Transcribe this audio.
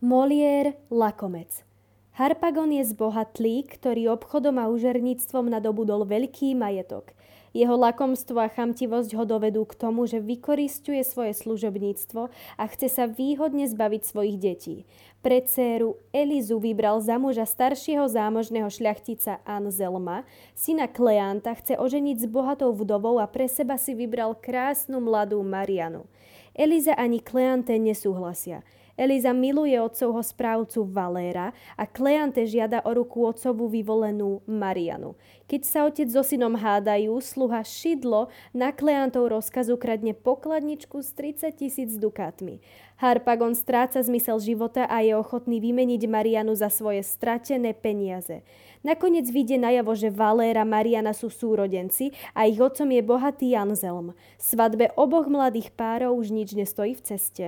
Molière Lakomec Harpagon je zbohatlý, ktorý obchodom a užerníctvom nadobudol veľký majetok. Jeho lakomstvo a chamtivosť ho dovedú k tomu, že vykoristuje svoje služobníctvo a chce sa výhodne zbaviť svojich detí. Pre dceru Elizu vybral za muža staršieho zámožného šľachtica Anzelma, syna Kleanta chce oženiť s bohatou vdovou a pre seba si vybral krásnu mladú Marianu. Eliza ani Kleante nesúhlasia – Eliza miluje otcovho správcu Valéra a Kleante žiada o ruku otcovú vyvolenú Marianu. Keď sa otec so synom hádajú, sluha Šidlo na Kleantov rozkaz ukradne pokladničku s 30 tisíc dukátmi. Harpagon stráca zmysel života a je ochotný vymeniť Marianu za svoje stratené peniaze. Nakoniec vyjde najavo, že Valéra a Mariana sú súrodenci a ich otcom je bohatý Anzelm. Svadbe oboch mladých párov už nič nestojí v ceste.